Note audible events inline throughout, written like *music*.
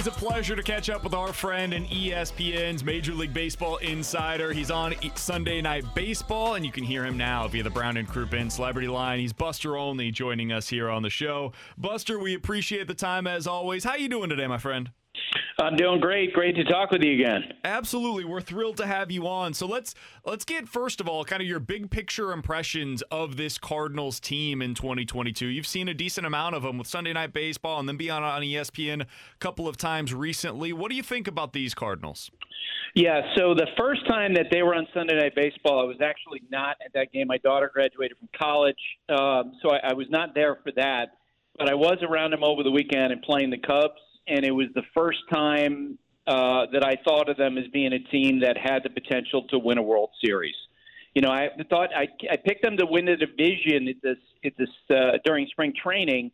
Always a pleasure to catch up with our friend and ESPN's Major League Baseball insider. He's on Sunday Night Baseball, and you can hear him now via the Brown and Crouppen Celebrity Line. He's Buster Olney joining us here on the show. Buster, we appreciate the time as always. How you doing today, my friend? I'm doing great. Great to talk with you again. Absolutely. We're thrilled to have you on. So let's let's get first of all kind of your big picture impressions of this Cardinals team in 2022. You've seen a decent amount of them with Sunday Night Baseball and then being on, on ESPN a couple of times recently. What do you think about these Cardinals? Yeah, so the first time that they were on Sunday Night Baseball, I was actually not at that game. My daughter graduated from college, um, so I, I was not there for that. But I was around them over the weekend and playing the Cubs and it was the first time uh, that I thought of them as being a team that had the potential to win a World Series. You know, I thought I, I picked them to win the division at this, at this uh, during spring training,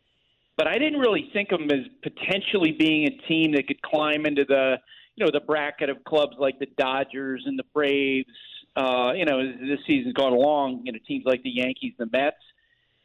but I didn't really think of them as potentially being a team that could climb into the, you know, the bracket of clubs like the Dodgers and the Braves. Uh, you know, as this season's gone along, you know, teams like the Yankees, the Mets.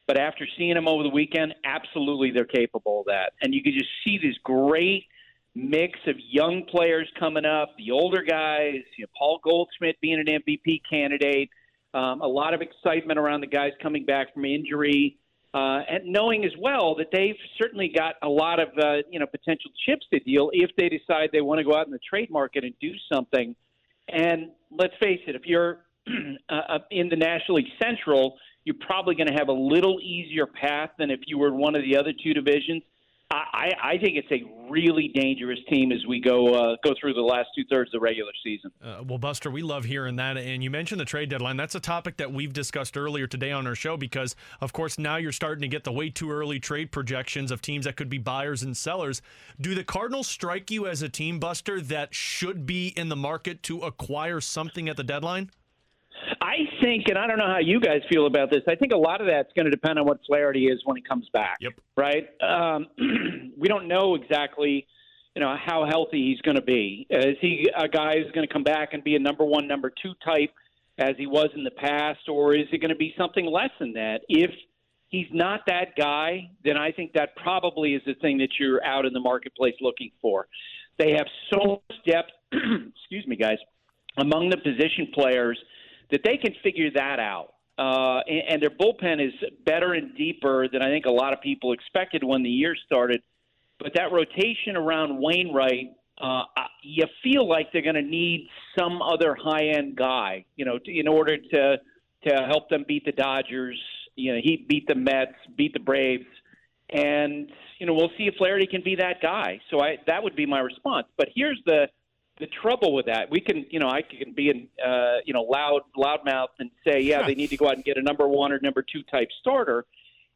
But after seeing them over the weekend, absolutely they're capable of that. And you can just see this great mix of young players coming up, the older guys, you know, Paul Goldschmidt being an MVP candidate, um, a lot of excitement around the guys coming back from injury, uh, and knowing as well that they've certainly got a lot of uh, you know potential chips to deal if they decide they want to go out in the trade market and do something. And let's face it, if you're *clears throat* uh, in the National League Central, you're probably going to have a little easier path than if you were in one of the other two divisions. I, I think it's a really dangerous team as we go uh, go through the last two thirds of the regular season. Uh, well, Buster, we love hearing that, and you mentioned the trade deadline. That's a topic that we've discussed earlier today on our show because, of course, now you're starting to get the way too early trade projections of teams that could be buyers and sellers. Do the Cardinals strike you as a team, Buster, that should be in the market to acquire something at the deadline? I think, and I don't know how you guys feel about this. I think a lot of that's going to depend on what Flaherty is when he comes back. Yep. Right. Um, *clears throat* we don't know exactly, you know, how healthy he's going to be. Is he a guy who's going to come back and be a number one, number two type as he was in the past, or is it going to be something less than that? If he's not that guy, then I think that probably is the thing that you're out in the marketplace looking for. They have so much depth. *clears throat* excuse me, guys. Among the position players that they can figure that out. Uh, and, and their bullpen is better and deeper than I think a lot of people expected when the year started. But that rotation around Wainwright, uh, you feel like they're going to need some other high end guy, you know, in order to to help them beat the Dodgers. You know, he beat the Mets, beat the Braves, and you know we'll see if Flaherty can be that guy. So I that would be my response. But here's the the trouble with that, we can, you know, I can be in, uh, you know, loud, loudmouth and say, yeah, they need to go out and get a number one or number two type starter.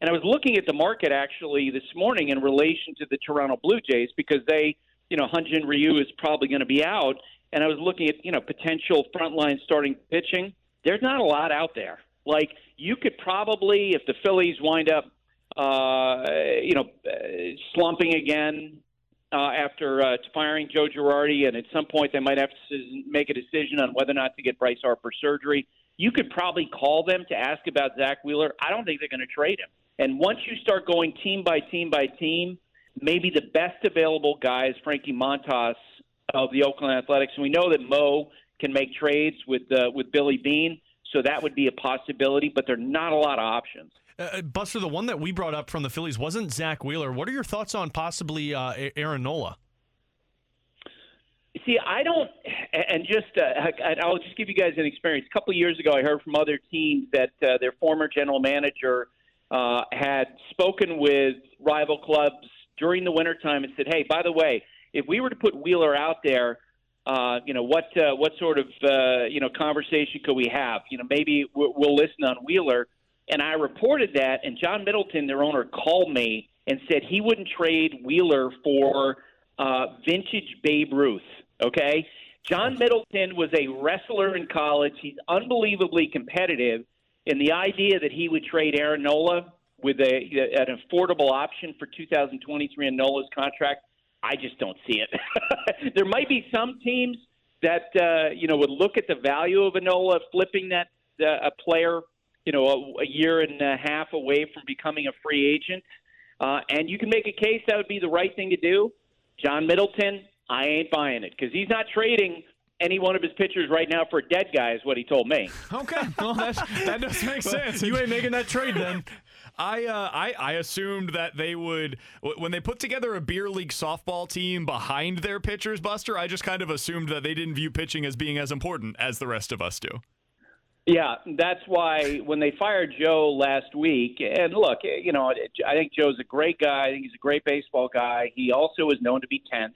And I was looking at the market actually this morning in relation to the Toronto Blue Jays because they, you know, Hyun-Jin Ryu is probably going to be out. And I was looking at, you know, potential frontline starting pitching. There's not a lot out there. Like you could probably, if the Phillies wind up, uh, you know, uh, slumping again, uh, after uh, firing Joe Girardi, and at some point they might have to make a decision on whether or not to get Bryce Harper surgery. You could probably call them to ask about Zack Wheeler. I don't think they're going to trade him. And once you start going team by team by team, maybe the best available guy is Frankie Montas of the Oakland Athletics. And we know that Mo can make trades with uh, with Billy Beane, so that would be a possibility. But there are not a lot of options. Uh, uh, Buster, the one that we brought up from the Phillies wasn't Zack Wheeler. What are your thoughts on possibly uh, Aaron Nola? See, I don't, and just uh, I'll just give you guys an experience. A couple of years ago, I heard from other teams that uh, their former general manager uh, had spoken with rival clubs during the wintertime and said, "Hey, by the way, if we were to put Wheeler out there, uh, you know what uh, what sort of uh, you know conversation could we have? You know, maybe we'll, we'll listen on Wheeler." And I reported that, and John Middleton, their owner, called me and said he wouldn't trade Wheeler for uh, vintage Babe Ruth. Okay? John Middleton was a wrestler in college. He's unbelievably competitive. And the idea that he would trade Aaron Nola with a, an affordable option for 2023 in Nola's contract, I just don't see it. *laughs* there might be some teams that uh, you know would look at the value of a Nola flipping that uh, a player you know, a, a year and a half away from becoming a free agent. Uh, and you can make a case that would be the right thing to do. John Middleton, I ain't buying it because he's not trading any one of his pitchers right now for a dead guy, is what he told me. *laughs* Okay, well that that does make sense. you ain't making that trade then. *laughs* I, uh, I I assumed that they would when they put together a beer league softball team behind their pitchers, Buster. I just kind of assumed that they didn't view pitching as being as important as the rest of us do. Yeah, that's why when they fired Joe last week, and look, you know, I think Joe's a great guy. I think he's a great baseball guy. He also is known to be tense,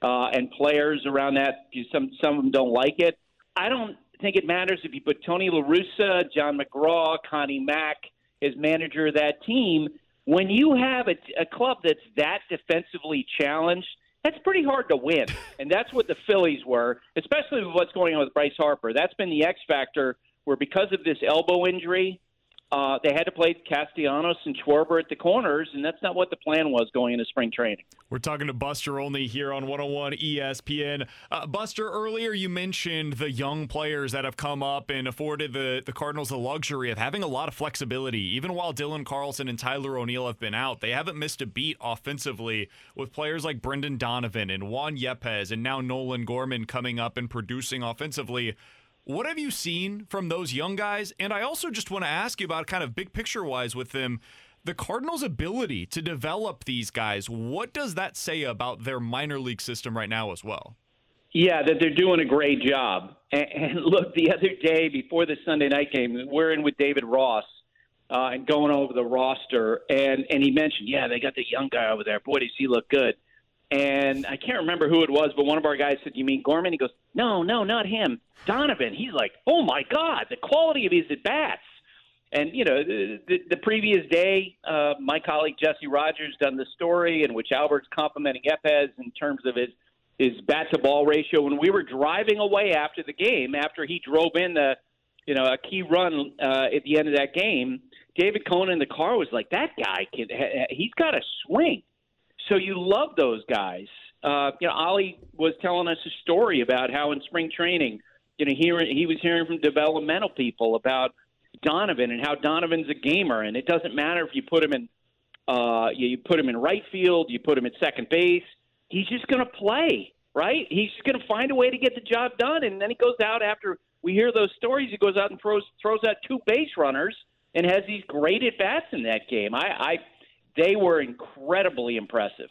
uh, and players around that, some some of them don't like it. I don't think it matters if you put Tony La Russa, John McGraw, Connie Mack as manager of that team. When you have a, a club that's that defensively challenged, that's pretty hard to win, and that's what the Phillies were, especially with what's going on with Bryce Harper. That's been the X factor where because of this elbow injury, uh, they had to play Castellanos and Schwarber at the corners, and that's not what the plan was going into spring training. We're talking to Buster Olney here on 101 ESPN. Uh, Buster, earlier you mentioned the young players that have come up and afforded the, the Cardinals the luxury of having a lot of flexibility. Even while Dylan Carlson and Tyler O'Neill have been out, they haven't missed a beat offensively with players like Brendan Donovan and Juan Yepez and now Nolan Gorman coming up and producing offensively. What have you seen from those young guys? And I also just want to ask you about kind of big picture wise with them the Cardinals' ability to develop these guys. What does that say about their minor league system right now as well? Yeah, that they're doing a great job. And, and *laughs* look, the other day before the Sunday night game, we're in with David Ross uh, and going over the roster, and and he mentioned, yeah, they got the young guy over there. Boy, does he look good and I can't remember who it was, but one of our guys said, "You mean Gorman?" He goes, "No, no, not him. Donovan." He's like, "Oh my God, the quality of his at bats." And you know, the, the, previous day, uh, my colleague Jesse Rogers done the story in which Albert's complimenting Yepez in terms of his his bat to ball ratio. When we were driving away after the game, after he drove in the, you know, a key run uh, at the end of that game, David Cone in the car was like, "That guy can, he's got a swing." So you love those guys. Uh, you know, Ollie was telling us a story about how in spring training, you know, he he was hearing from developmental people about Donovan and how Donovan's a gamer, and it doesn't matter if you put him in, uh, you put him in right field, you put him at second base. He's just going to play, right? He's just going to find a way to get the job done, and then he goes out after we hear those stories. He goes out and throws throws out two base runners and has these great at bats in that game. I, I they were incredibly impressive.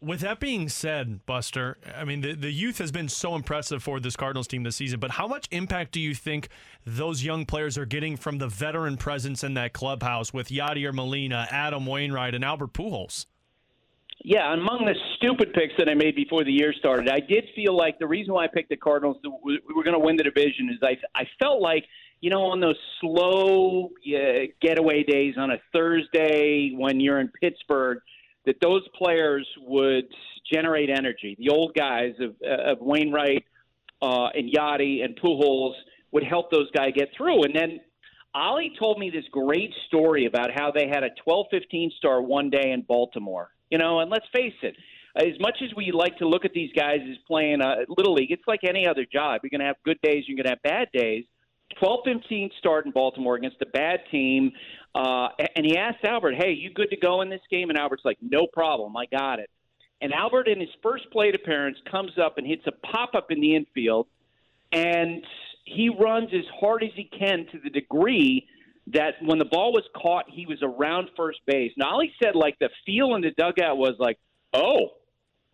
With that being said, Buster, I mean, the, the youth has been so impressive for this Cardinals team this season, but how much impact do you think those young players are getting from the veteran presence in that clubhouse with Yadier Molina, Adam Wainwright, and Albert Pujols? Yeah, among the stupid picks that I made before the year started, I did feel like the reason why I picked the Cardinals, we were going to win the division, is I, I felt like – you know, on those slow uh, getaway days on a Thursday when you're in Pittsburgh, that those players would generate energy. The old guys of, of Wainwright uh, and Yadi and Pujols would help those guys get through. And then Ollie told me this great story about how they had a 12-15 star one day in Baltimore. You know, and let's face it, as much as we like to look at these guys as playing a little league, it's like any other job. You're going to have good days, you're going to have bad days. 12 15 start in Baltimore against a bad team. Uh, and he asked Albert, Hey, you good to go in this game? And Albert's like, No problem. I got it. And Albert, in his first plate appearance, comes up and hits a pop up in the infield. And he runs as hard as he can to the degree that when the ball was caught, he was around first base. Now, all said, like, the feel in the dugout was like, Oh,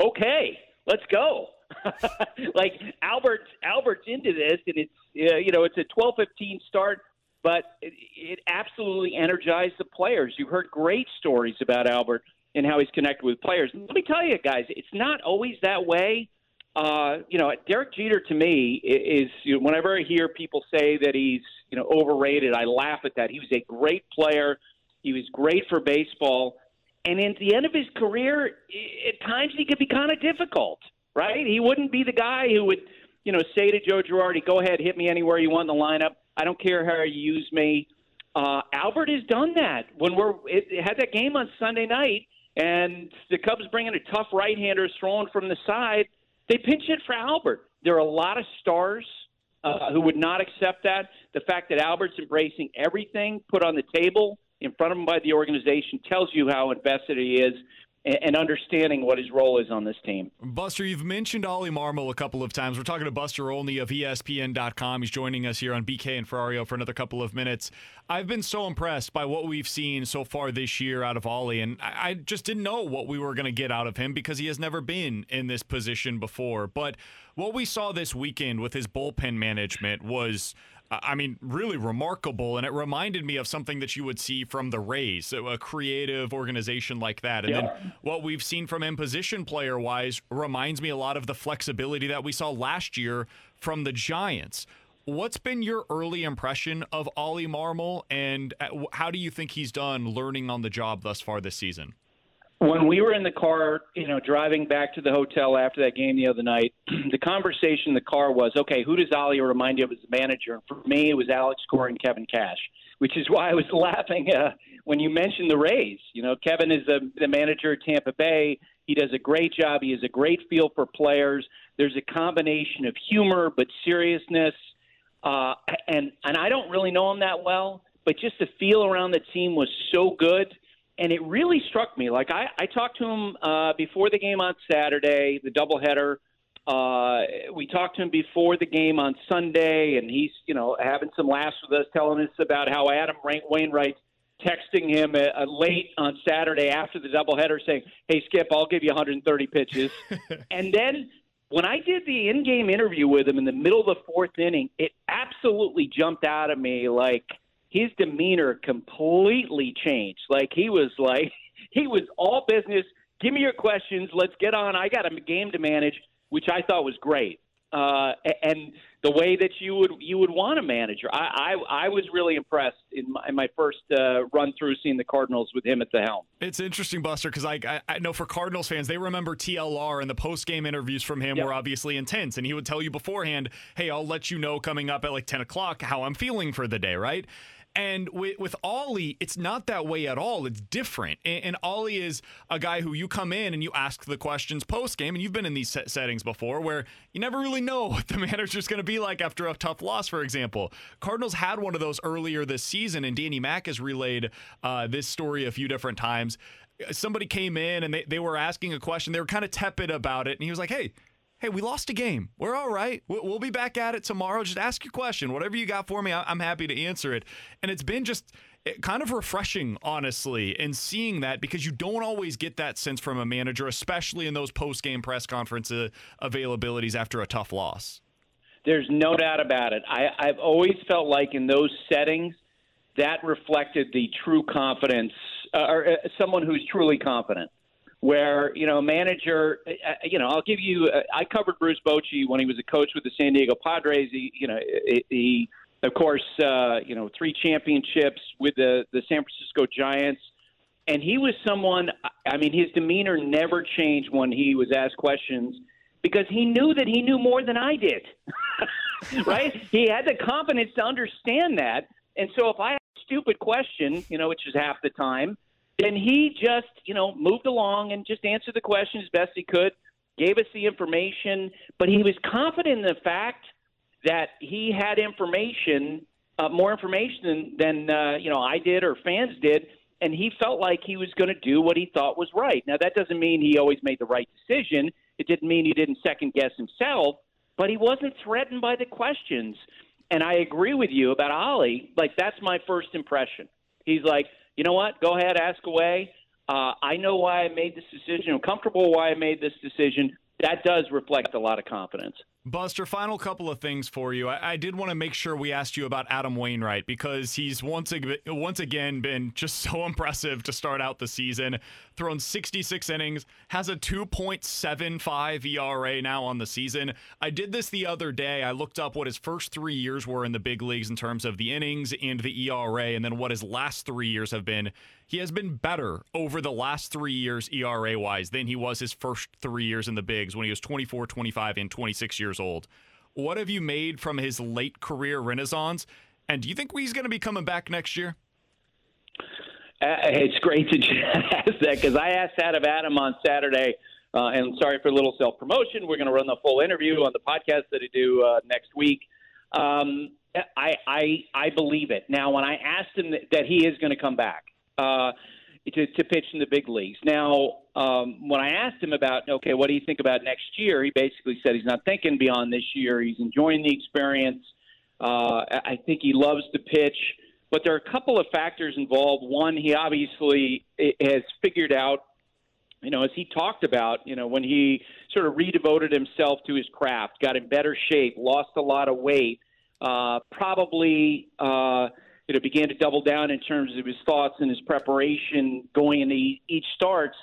okay, let's go. *laughs* like Albert Albert's into this, and it's you know it's a twelve fifteen start, but it, it absolutely energized the players. You heard great stories about Albert and how he's connected with players. Let me tell you, guys, it's not always that way. Uh, you know, Derek Jeter to me is you know, whenever I hear people say that he's you know overrated, I laugh at that. He was a great player. He was great for baseball. And at the end of his career, at times he could be kind of difficult right? He wouldn't be the guy who would, you know, say to Joe Girardi, "Go ahead, hit me anywhere you want in the lineup. I don't care how you use me." Uh, Albert has done that when we're it, it had that game on Sunday night, and the Cubs bringing a tough right-hander throwing from the side. They pinch it for Albert. There are a lot of stars uh, who would not accept that. The fact that Albert's embracing everything put on the table in front of him by the organization tells you how invested he is and understanding what his role is on this team. Buster, you've mentioned Ollie Marmol a couple of times. We're talking to Buster Olney of ESPN.com. He's joining us here on BK and Ferrario for another couple of minutes. I've been so impressed by what we've seen so far this year out of Ollie, and I just didn't know what we were going to get out of him because he has never been in this position before. But what we saw this weekend with his bullpen management was I mean, really remarkable. And it reminded me of something that you would see from the Rays, a creative organization like that. And yeah. then what we've seen from him position player wise reminds me a lot of the flexibility that we saw last year from the Giants. What's been your early impression of Ollie Marmol, and uh, how do you think he's done learning on the job thus far this season? When we were in the car, you know, driving back to the hotel after that game the other night, *clears throat* the conversation in the car was, okay, who does Ollie remind you of as the manager? And for me, it was Alex Cora and Kevin Cash, which is *laughs* why I was laughing uh, when you mentioned the Rays. You know, Kevin is the, the manager at Tampa Bay. He does a great job. He has a great feel for players. There's a combination of humor but seriousness, uh, and and I don't really know him that well, but just the feel around the team was so good and it really struck me. Like I, I talked to him uh, before the game on Saturday, the doubleheader. Uh, we talked to him before the game on Sunday, and he's you know having some laughs with us, telling us about how Adam Wainwright texting him uh, late on Saturday after the doubleheader, saying, "Hey Skip, I'll give you 130 pitches," *laughs* and then. When I did the in-game interview with him in the middle of the fourth inning, it absolutely jumped out at me like – his demeanor completely changed. Like he was like *laughs* he was all business. Give me your questions. Let's get on. I got a game to manage, which I thought was great. Uh, and the way that you would you would want a manager, I I, I was really impressed in my, in my first uh, run through seeing the Cardinals with him at the helm. It's interesting, Buster, because I, I, I know for Cardinals fans they remember TLR and the post game interviews from him yep. were obviously intense, and he would tell you beforehand, "Hey, I'll let you know coming up at like ten o'clock how I'm feeling for the day," right? And with, with Ollie, it's not that way at all. It's different. And, and Ollie is a guy who you come in and you ask the questions post game. And you've been in these set settings before where you never really know *laughs* what the manager's going to be like after a tough loss, for example. Cardinals had one of those earlier this season, and Danny Mack has relayed uh, this story a few different times somebody came in and they, they were asking a question. They were kind of tepid about it. And he was like, hey, hey, we lost a game. We're all right. We'll be back at it tomorrow. Just ask your question. Whatever you got for me, I'm happy to answer it. And it's been just eh, kind of refreshing, honestly, and seeing that because you don't always get that sense from a manager, especially in those post game press conference uh, availabilities after a tough loss. There's no doubt about it. I, I've always felt like in those settings, that reflected the true confidence, uh, or uh, someone who's truly confident where you know manager you know I'll give you uh, I covered Bruce Bochy when he was a coach with the San Diego Padres. He you know he of course uh, you know three championships with the the San Francisco Giants. And he was someone I mean his demeanor never changed when he was asked questions because he knew that he knew more than I did *laughs* right? He had the confidence to understand that. And so if I have a stupid question you know which is half the time then he just, you know, moved along and just answered the question as best he could, gave us the information, but he was confident in the fact that he had information, uh, more information than, than uh, you know I did or fans did, and he felt like he was going to do what he thought was right. Now that doesn't mean he always made the right decision. It didn't mean he didn't second guess himself, but he wasn't threatened by the questions. And I agree with you about Ollie. Like that's my first impression. He's like, you know what? Go ahead, ask away. Uh, I know why I made this decision. I'm comfortable why I made this decision. That does reflect a lot of confidence. Buster, final couple of things for you. I, I did want to make sure we asked you about Adam Wainwright because he's once ag- once again been just *laughs* so impressive to start out the season. Thrown 66 innings, has a 2.75 ERA now on the season. I did this the other day. I looked up what his first three years were in the big leagues in terms of the innings and the ERA, and then what his last three years have been. He has been better over the last three years ERA wise than he was his first three years in the bigs when he was 24, 25, and 26 years old. What have you made from his late career renaissance? And do you think he's going to be coming back next year? Uh, it's great to *laughs* ask that because I asked that of Adam on Saturday. Uh, and sorry for a little self promotion. We're going to run the full interview on the podcast that I do uh, next week. Um, I, I I believe it. Now, when I asked him that, that he is going to come back, uh, to, to pitch in the big leagues. Now, um, when I asked him about, okay, what do you think about next year? He basically said he's not thinking beyond this year. He's enjoying the experience. Uh, I think he loves to pitch, but there are a couple of factors involved. One, he obviously has figured out, you know, as he talked about, you know, when he sort of redevoted himself to his craft, got in better shape, lost a lot of weight, uh, probably. Uh, you know, began to double down in terms of his thoughts and his preparation going into each starts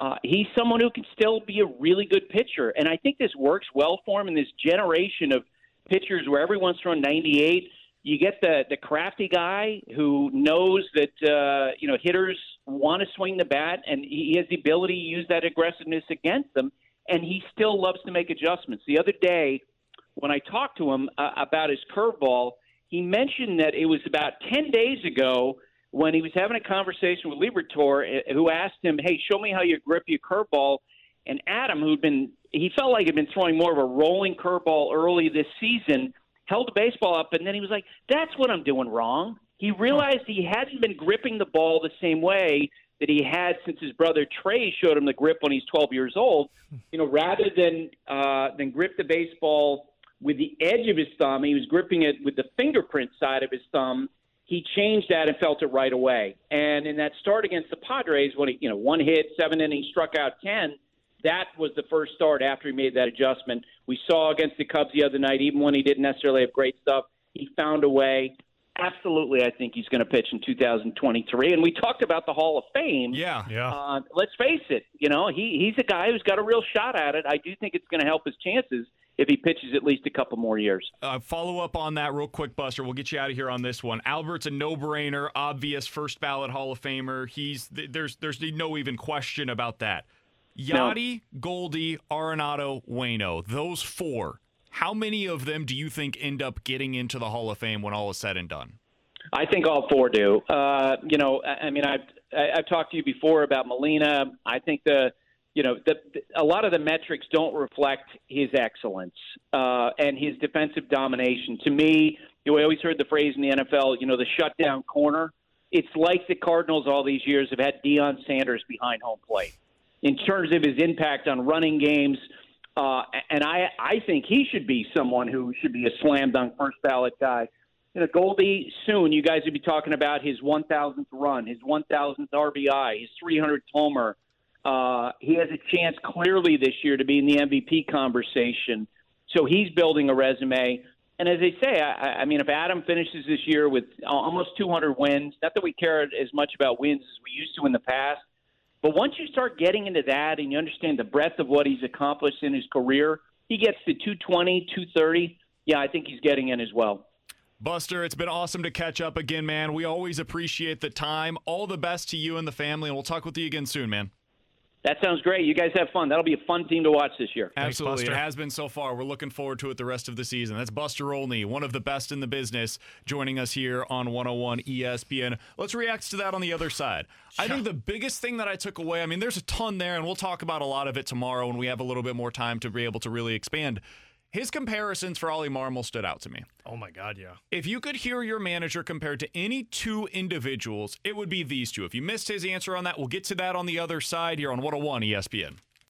uh, he's someone who can still be a really good pitcher, and I think this works well for him in this generation of pitchers where everyone's throwing 98. You get the the crafty guy who knows that uh, you know hitters want to swing the bat, and he has the ability to use that aggressiveness against them, and he still loves to make adjustments. The other day, when I talked to him uh, about his curveball, he mentioned that it was about 10 days ago when he was having a conversation with Liberatore, eh, who asked him, "Hey, show me how you grip your curveball." And Adam, who'd been he felt like he'd been throwing more of a rolling curveball early this season, held the baseball up, and then he was like, "That's what I'm doing wrong." He realized he hadn't been gripping the ball the same way that he had since his brother Trey showed him the grip when he's 12 years old. You know, rather than uh, than grip the baseball with the edge of his thumb, he was gripping it with the fingerprint side of his thumb he changed that and felt it right away. And in that start against the Padres, when he, you know, one hit, seven innings, struck out 10, that was the first start after he made that adjustment. We saw against the Cubs the other night, even when he didn't necessarily have great stuff, he found a way. Absolutely, I think he's going to pitch in 2023. And we talked about the Hall of Fame. Yeah, yeah. Uh, let's face it, you know, he, he's a guy who's got a real shot at it. I do think it's going to help his chances if he pitches at least a couple more years. Uh, follow up on that real quick, Buster. We'll get you out of here on this one. Albert's a no-brainer, obvious first ballot Hall of Famer. He's there's there's no even question about that. Yadi, no. Goldie, Arenado, Wayno, those four. How many of them do you think end up getting into the Hall of Fame when all is said and done? I think all four do. Uh, you know, I, I mean, I've I've talked to you before about Molina. I think the you know, the, a lot of the metrics don't reflect his excellence uh, and his defensive domination. To me, you know, I always heard the phrase in the NFL, you know, the shutdown corner. It's like the Cardinals all these years have had Deion Sanders behind home plate in terms of his impact on running games. Uh, and I, I think he should be someone who should be a slam dunk first ballot guy. You know, Goldie, soon you guys will be talking about his 1,000th run, his 1,000th RBI, his 300th homer uh, he has a chance clearly this year to be in the MVP conversation. So he's building a resume. And as they say, I, I mean, if Adam finishes this year with almost 200 wins, not that we care as much about wins as we used to in the past, but once you start getting into that and you understand the breadth of what he's accomplished in his career, he gets to 220, 230. Yeah, I think he's getting in as well. Buster, it's been awesome to catch up again, man. We always appreciate the time. All the best to you and the family, and we'll talk with you again soon, man. That sounds great. You guys have fun. That'll be a fun team to watch this year. Absolutely. Thanks, it has been so far. We're looking forward to it the rest of the season. That's Buster Olney, one of the best in the business, joining us here on 101 ESPN. Let's react to that on the other side. I think the biggest thing that I took away, I mean, there's a ton there, and we'll talk about a lot of it tomorrow when we have a little bit more time to be able to really expand. His comparisons for Ollie Marmol stood out to me. Oh my God, yeah. If you could hear your manager compared to any two individuals, it would be these two. If you missed his answer on that, we'll get to that on the other side here on 101 ESPN.